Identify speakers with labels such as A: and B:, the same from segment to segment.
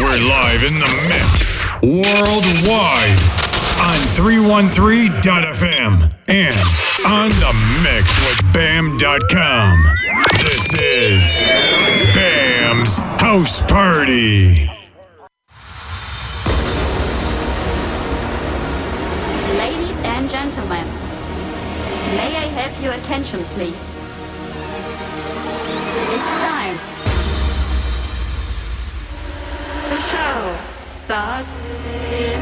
A: We're live in the mix worldwide on 313.fm and on the mix with BAM.com. This is BAM's House Party.
B: Ladies and gentlemen, may I have your attention, please? It's time. The show starts in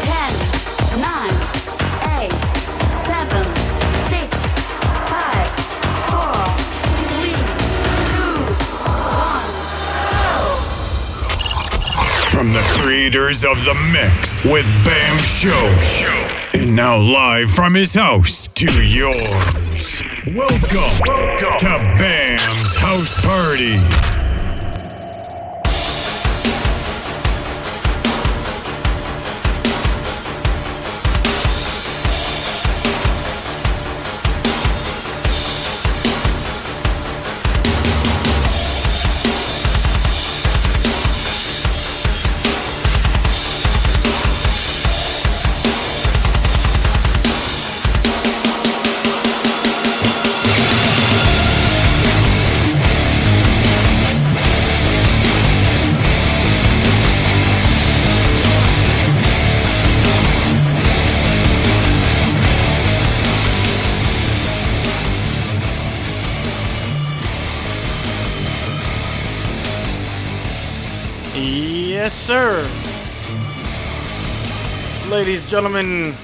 B: 10, 9, 8, 7, 6, 5, 4, 3, 2, 1,
A: From the creators of The Mix with Bam Show. And now live from his house to yours. Welcome, to Bam's House Party.
C: Ladies, and gentlemen.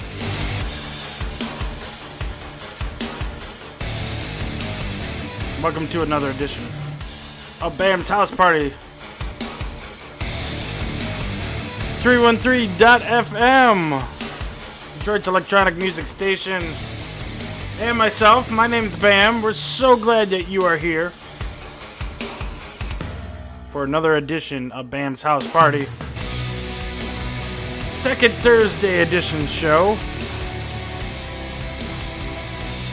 C: Welcome to another edition of Bam's House Party. 313.fm, Detroit's electronic music station. And myself, my name's Bam. We're so glad that you are here for another edition of Bam's House Party. Second Thursday edition show.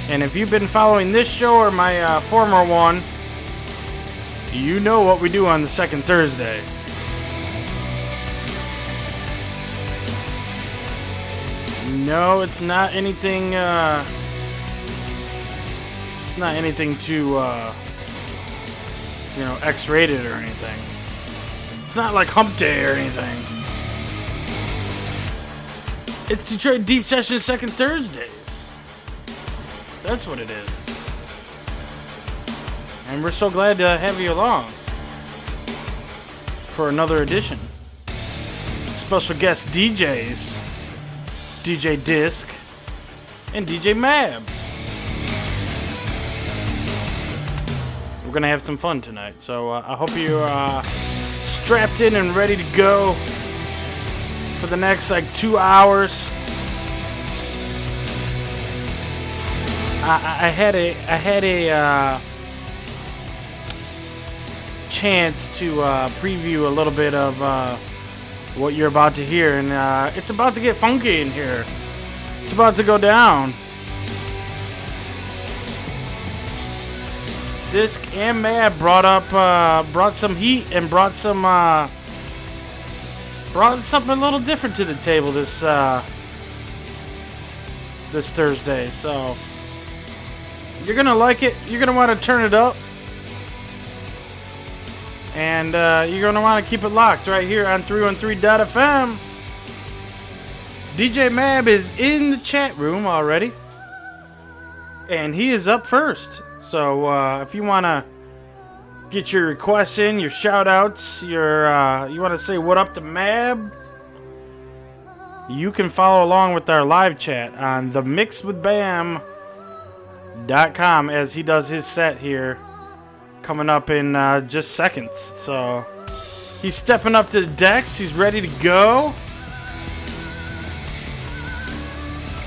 C: And if you've been following this show or my uh, former one, you know what we do on the second Thursday. No, it's not anything. Uh, it's not anything too. Uh, you know, X-rated or anything. It's not like Hump Day or anything. It's Detroit Deep Session Second Thursdays. That's what it is. And we're so glad to have you along for another edition. Special guest DJs, DJ Disc and DJ Mab. We're gonna have some fun tonight. So uh, I hope you're uh, strapped in and ready to go for the next like two hours. I, I had a I had a uh, chance to uh, preview a little bit of uh, what you're about to hear, and uh, it's about to get funky in here. It's about to go down. Disc and Mab brought up, uh, brought some heat and brought some, uh, brought something a little different to the table this, uh, this Thursday. So you're gonna like it. You're gonna want to turn it up, and uh, you're gonna want to keep it locked right here on 313.fm. DJ Mab is in the chat room already, and he is up first. So uh, if you want to get your requests in, your shout outs, your uh, you want to say what up to Mab, you can follow along with our live chat on the mixwithbam.com as he does his set here coming up in uh, just seconds. So he's stepping up to the decks, he's ready to go.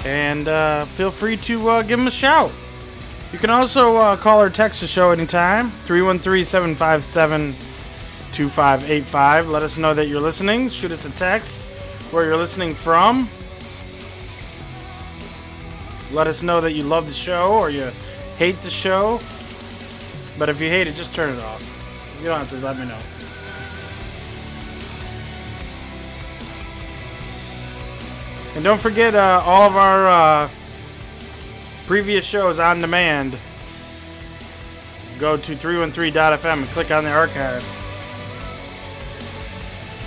C: And uh, feel free to uh, give him a shout. You can also uh, call or text the show anytime 313 757 2585. Let us know that you're listening. Shoot us a text where you're listening from. Let us know that you love the show or you hate the show. But if you hate it, just turn it off. You don't have to let me know. And don't forget uh, all of our. Uh, previous shows on demand. Go to 313.fm and click on the archive.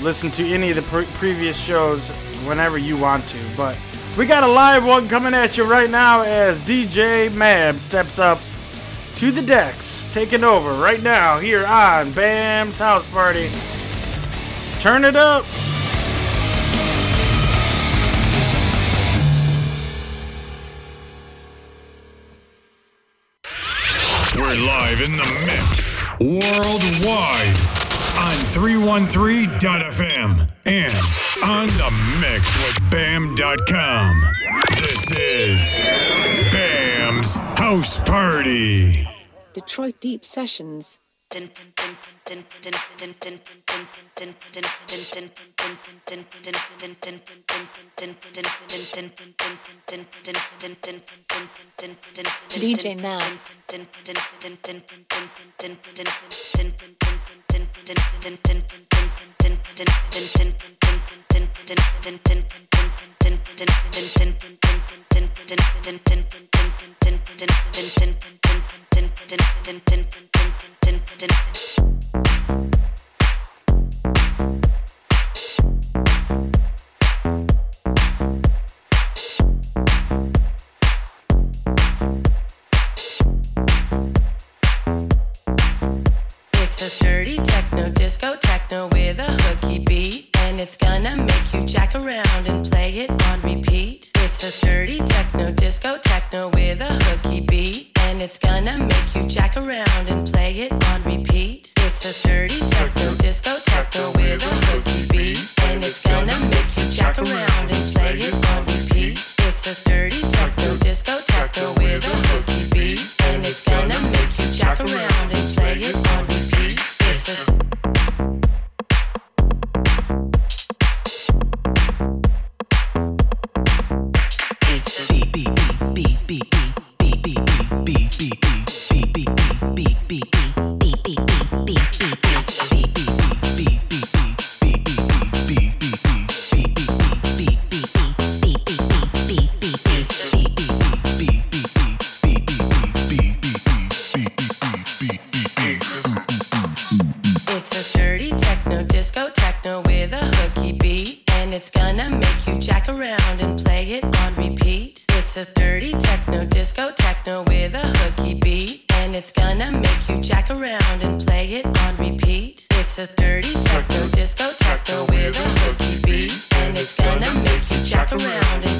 C: Listen to any of the pre- previous shows whenever you want to. But we got a live one coming at you right now as DJ Mab steps up to the decks, taking over right now here on Bam's House Party. Turn it up.
A: We're live in the mix worldwide on 313.fm and on the mix with BAM.com. This is BAM's House Party.
D: Detroit Deep Sessions. DJ Matt.
E: It's a dirty techno disco techno with a hooky beat. And it's gonna around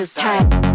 A: Just feels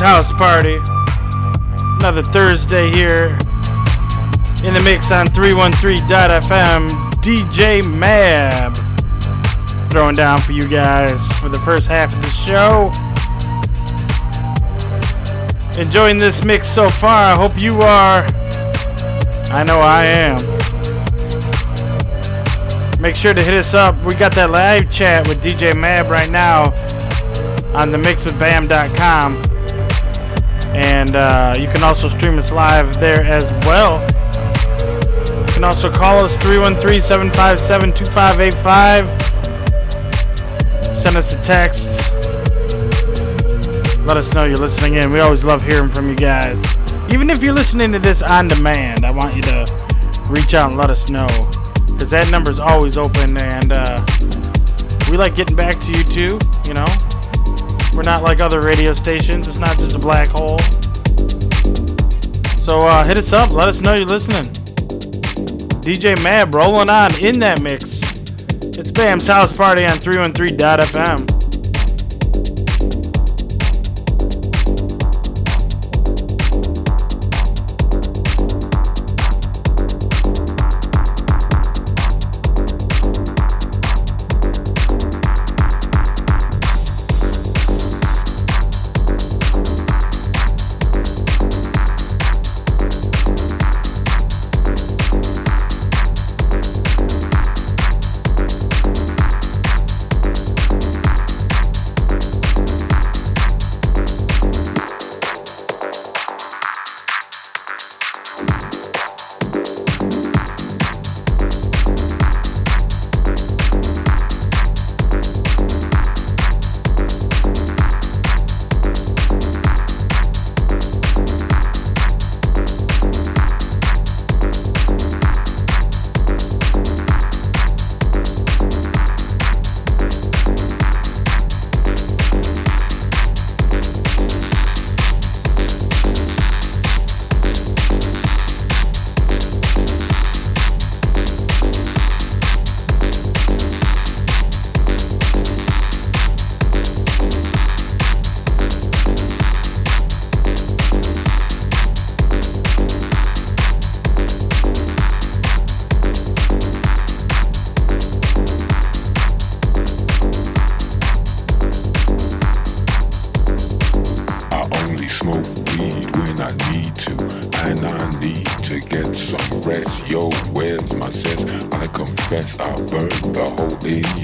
F: House Party.
C: Another Thursday here in the mix on 313.fm. DJ Mab throwing down for you guys for the first half of the show. Enjoying this mix so far. I hope you are. I know I am. Make sure to hit us up. We got that live chat with DJ Mab right now on the mixwithbam.com. And uh, you can also stream us live there as well. You can also call us 313 757 2585. Send us a text. Let us know you're listening in. We always love hearing from you guys. Even if you're listening to this on demand, I want you to reach out and let us know. Because that number is always open and uh, we like getting back to you too, you know? We're not like other radio stations. It's not just a black hole. So uh, hit us up. Let us know you're listening. DJ Mab rolling on in that mix. It's Bam's House Party on 313.fm.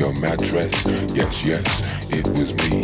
G: your mattress. Yes, yes, it was me.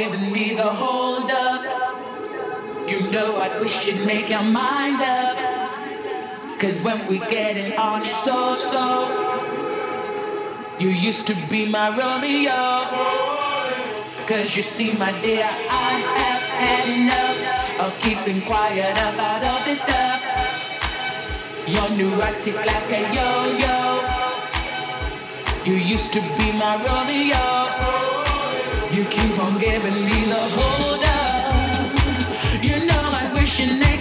H: Giving me the hold up. You
I: know I wish you'd make your mind up. Cause when we get it on, it's so so. You used to be my Romeo. Cause you see, my dear, I have had enough of keeping quiet about all this stuff. You're neurotic like a yo yo. You used to be my Romeo. You keep on giving me the hold up. You know I wish you make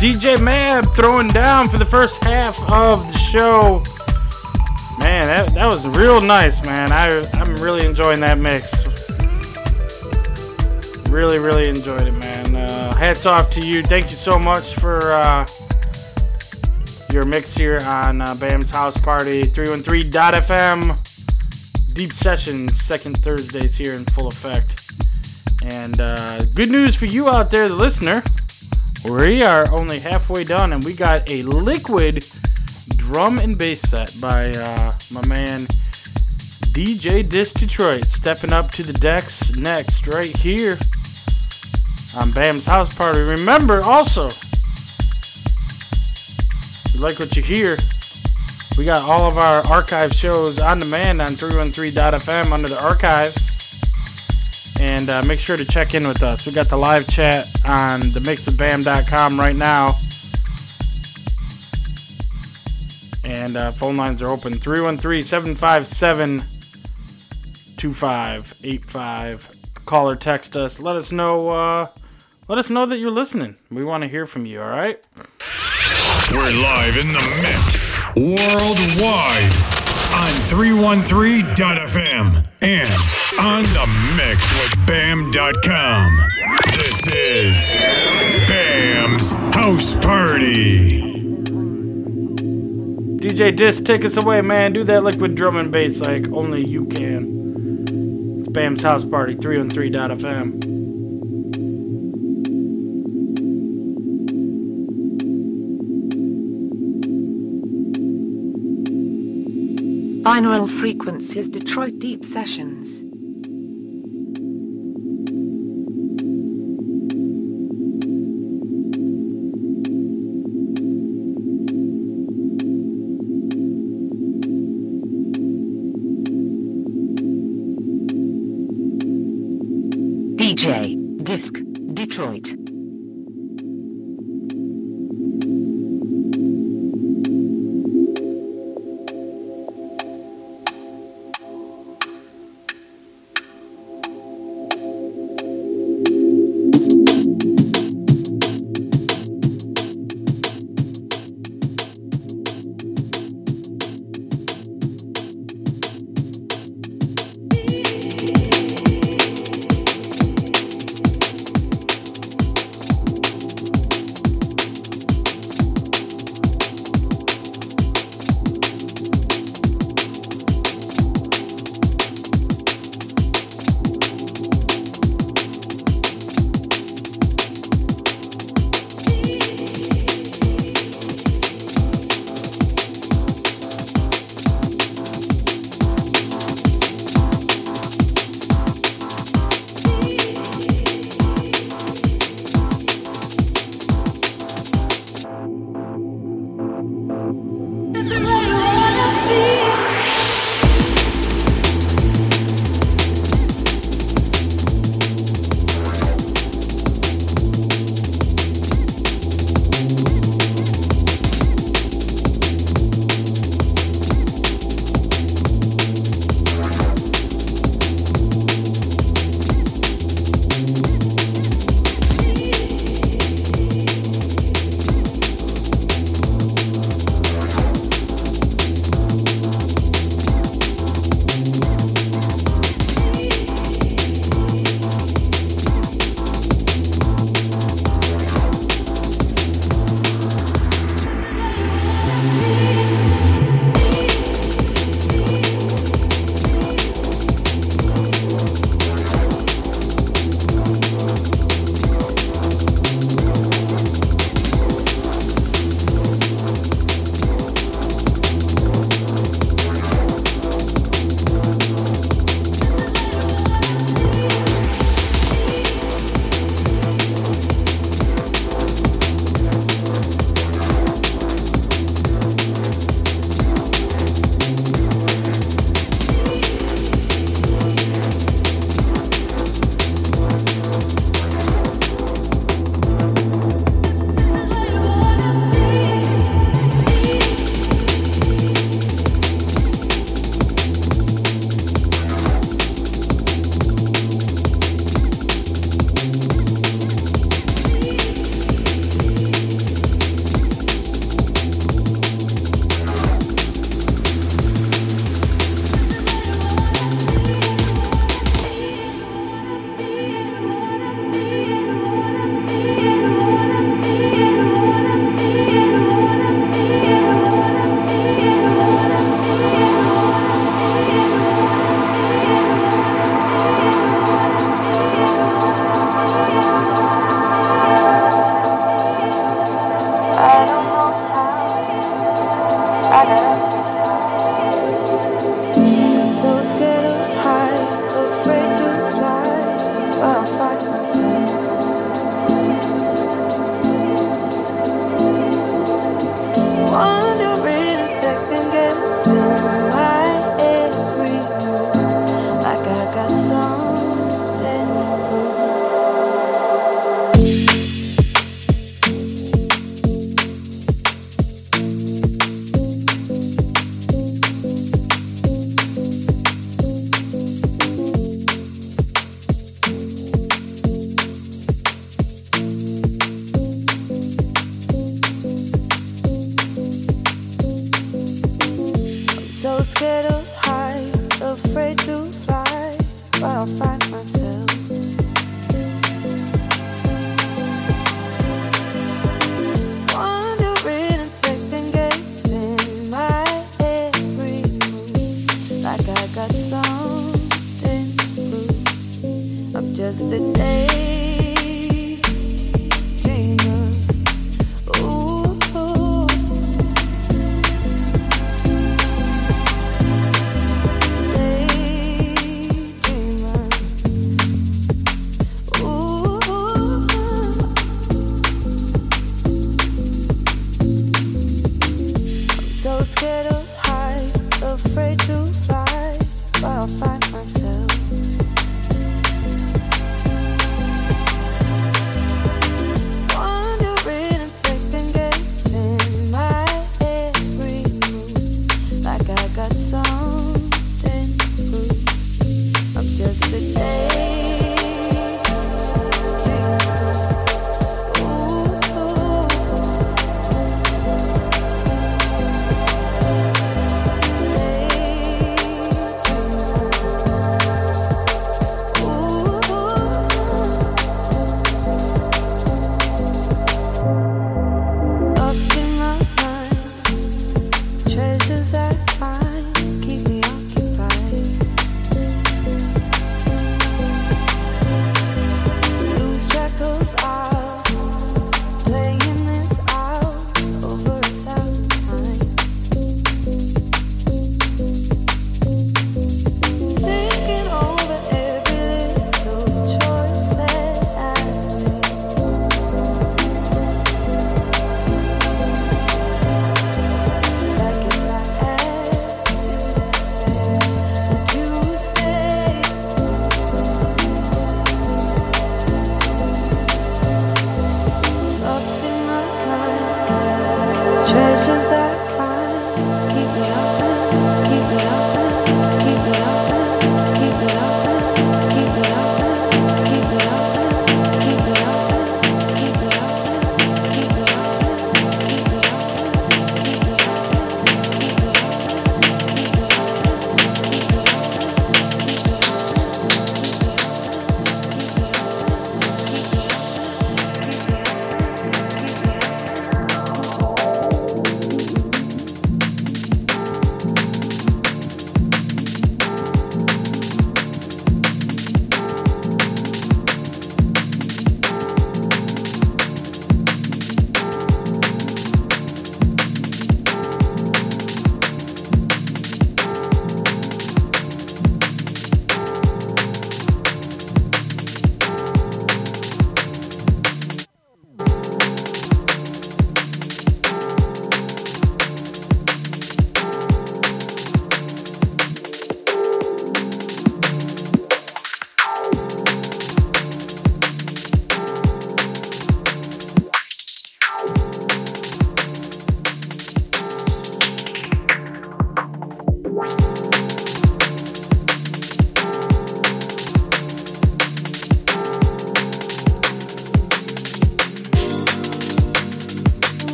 C: DJ Mab throwing down for the first half of the show. Man, that, that was real nice, man. I I'm really enjoying that mix. Really, really enjoyed it, man. Uh, hats off to you. Thank you so much for uh, your mix here on uh, Bam's House Party 313.fm. Deep Sessions, second Thursdays here in full effect. And uh, good news for you out there, the listener. We are only halfway done, and we got a liquid drum and bass set by uh, my man DJ Disc Detroit stepping up to the decks next, right here on Bam's House Party. Remember also, you like what you hear, we got all of our archive shows on demand on 313.fm under the archives. And uh, make sure to check in with us. We got the live chat on themixwithbam.com right now. And uh, phone lines are open 313 757 2585. Call or text us. Let us know. Uh, let us know that you're listening. We want to hear from you. All right.
A: We're live in the mix worldwide on 313.fm and on the mix bam.com. This is Bam's House Party.
C: DJ Disc, take us away, man. Do that liquid drum and bass like only you can. It's Bam's House Party, 313.fm.
J: Binaural frequencies Detroit Deep Sessions.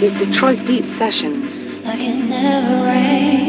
J: Frequencies Detroit Deep Sessions.
K: like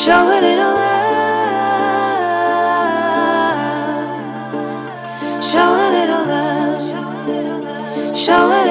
L: Show a little love. Show a little love. Show a little love. Show a little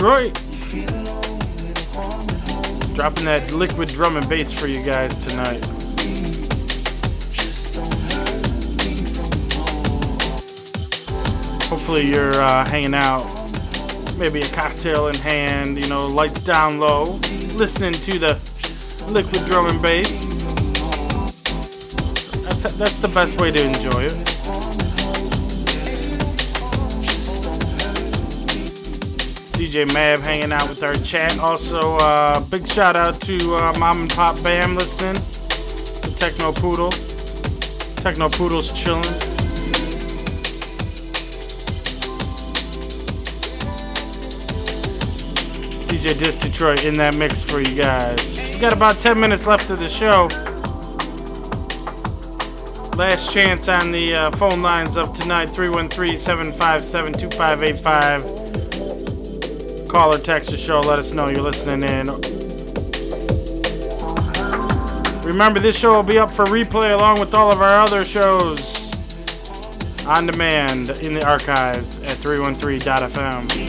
M: Detroit.
C: Dropping that liquid drum and bass for you guys tonight. Hopefully you're uh, hanging out, maybe a cocktail in hand, you know, lights down low, listening to the liquid drum and bass. That's that's the best way to enjoy it. Mab hanging out with our chat. Also, uh, big shout out to uh, Mom and Pop Bam listening. The Techno Poodle. Techno Poodle's chilling. DJ Dis Detroit in that mix for you guys. We got about 10 minutes left of the show. Last chance on the uh, phone lines of tonight 313 757 2585. Call or text the show. Let us know you're listening in. Remember, this show will be up for replay along with all of our other shows on demand in the archives at 313.fm.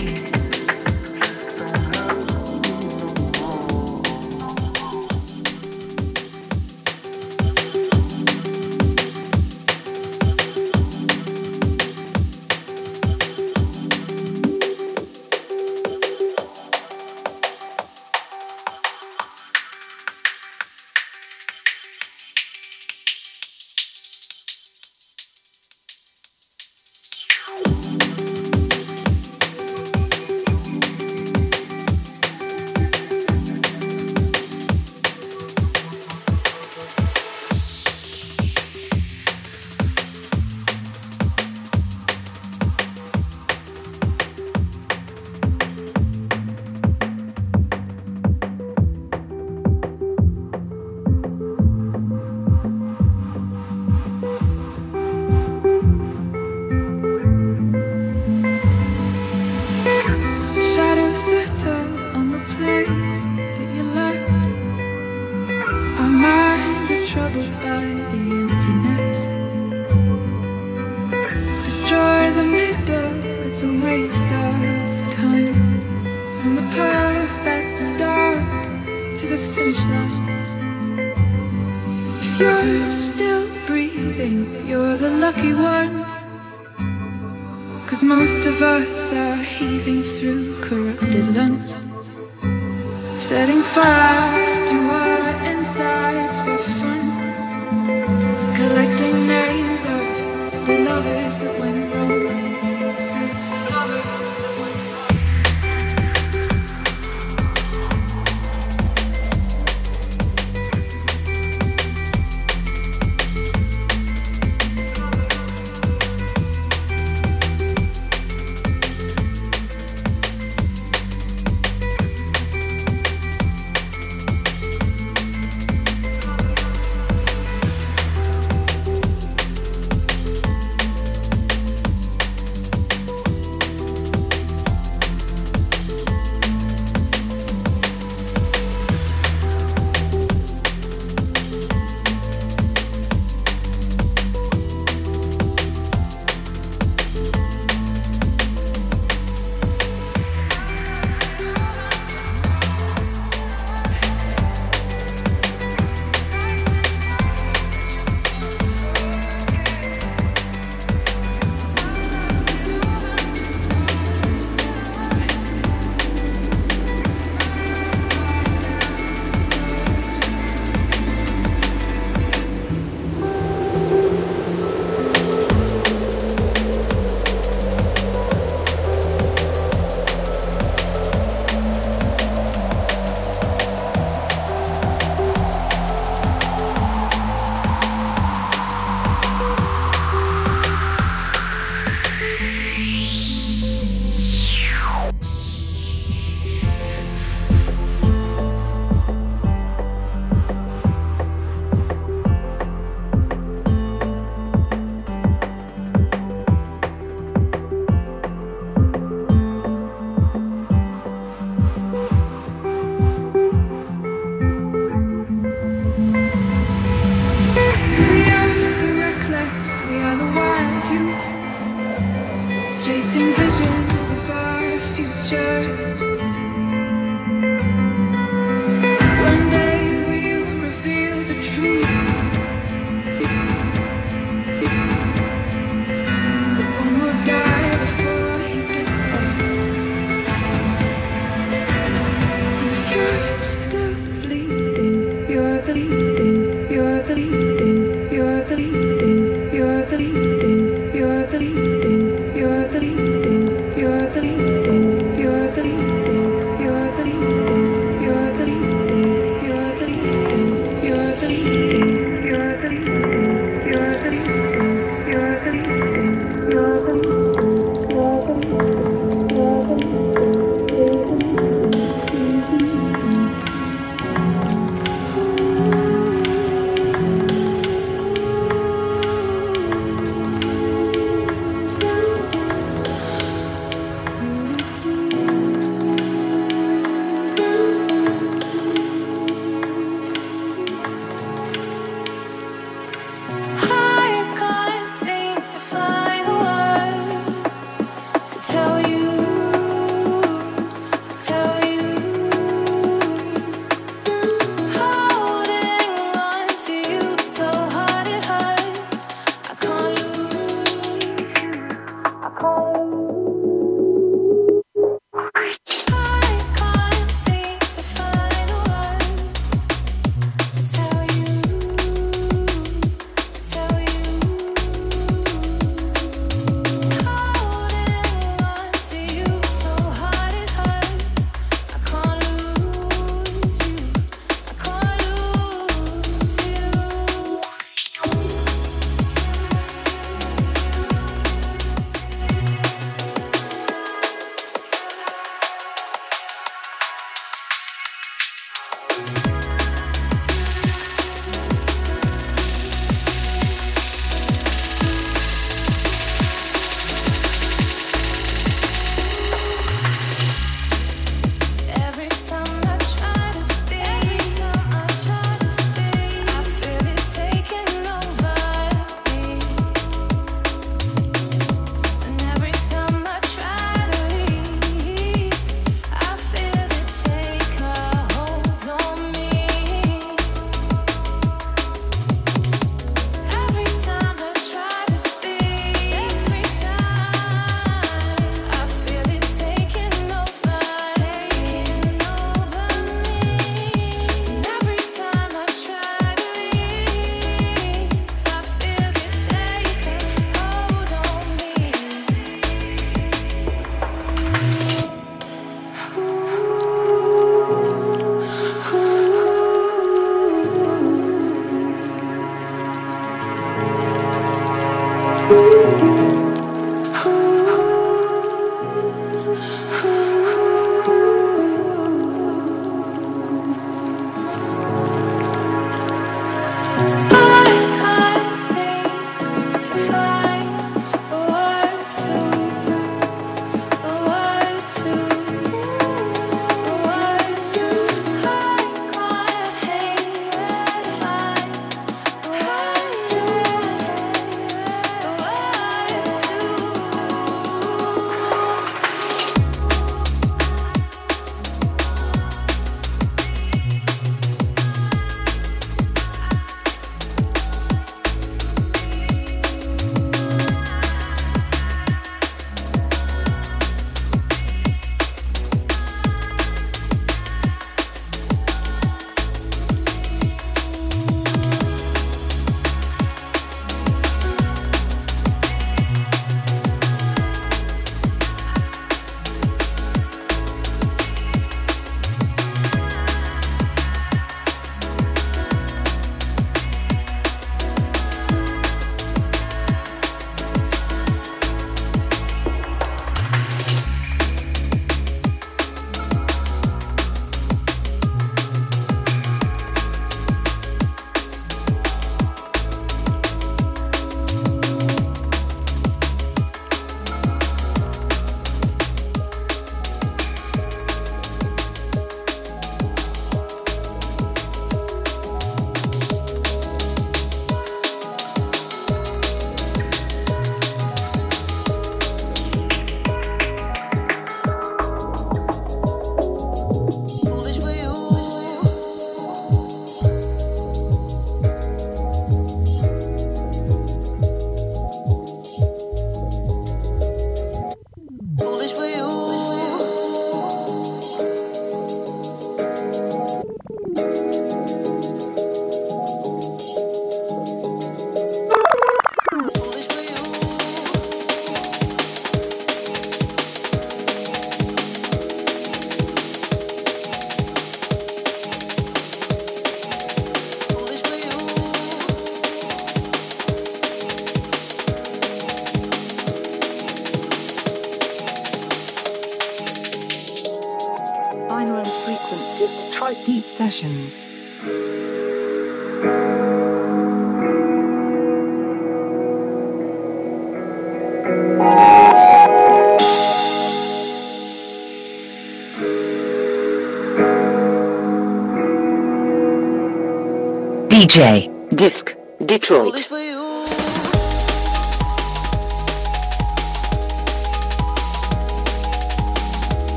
M: DJ Disc Detroit.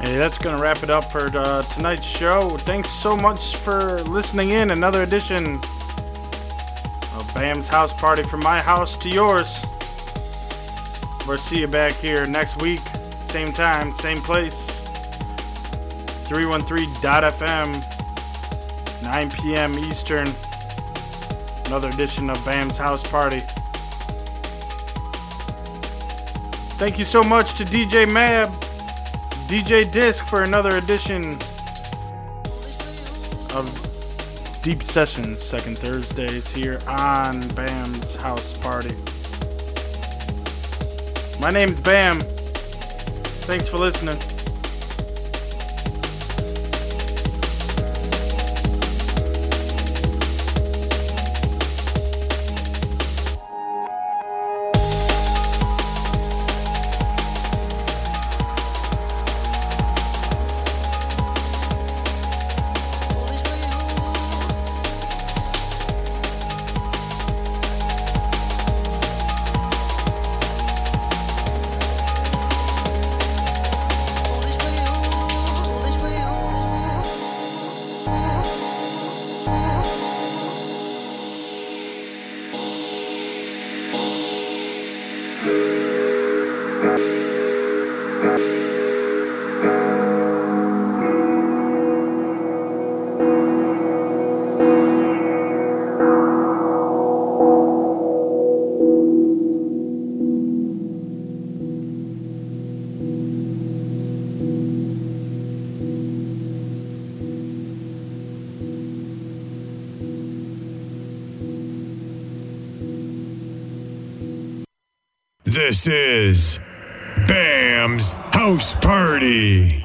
C: Hey, that's going to wrap it up for uh, tonight's show. Thanks so much for listening in. Another edition of Bam's House Party from my house to yours. We'll see you back here next week. Same time, same place. 313.fm, 9 p.m. Eastern. Another edition of Bam's House Party. Thank you so much to DJ Mab, DJ Disc for another edition of Deep Sessions, second Thursdays here on Bam's House Party. My name's Bam. Thanks for listening.
A: Is Bam's House Party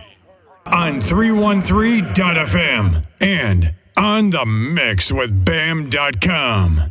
A: on 313.fm and on the mix with Bam.com.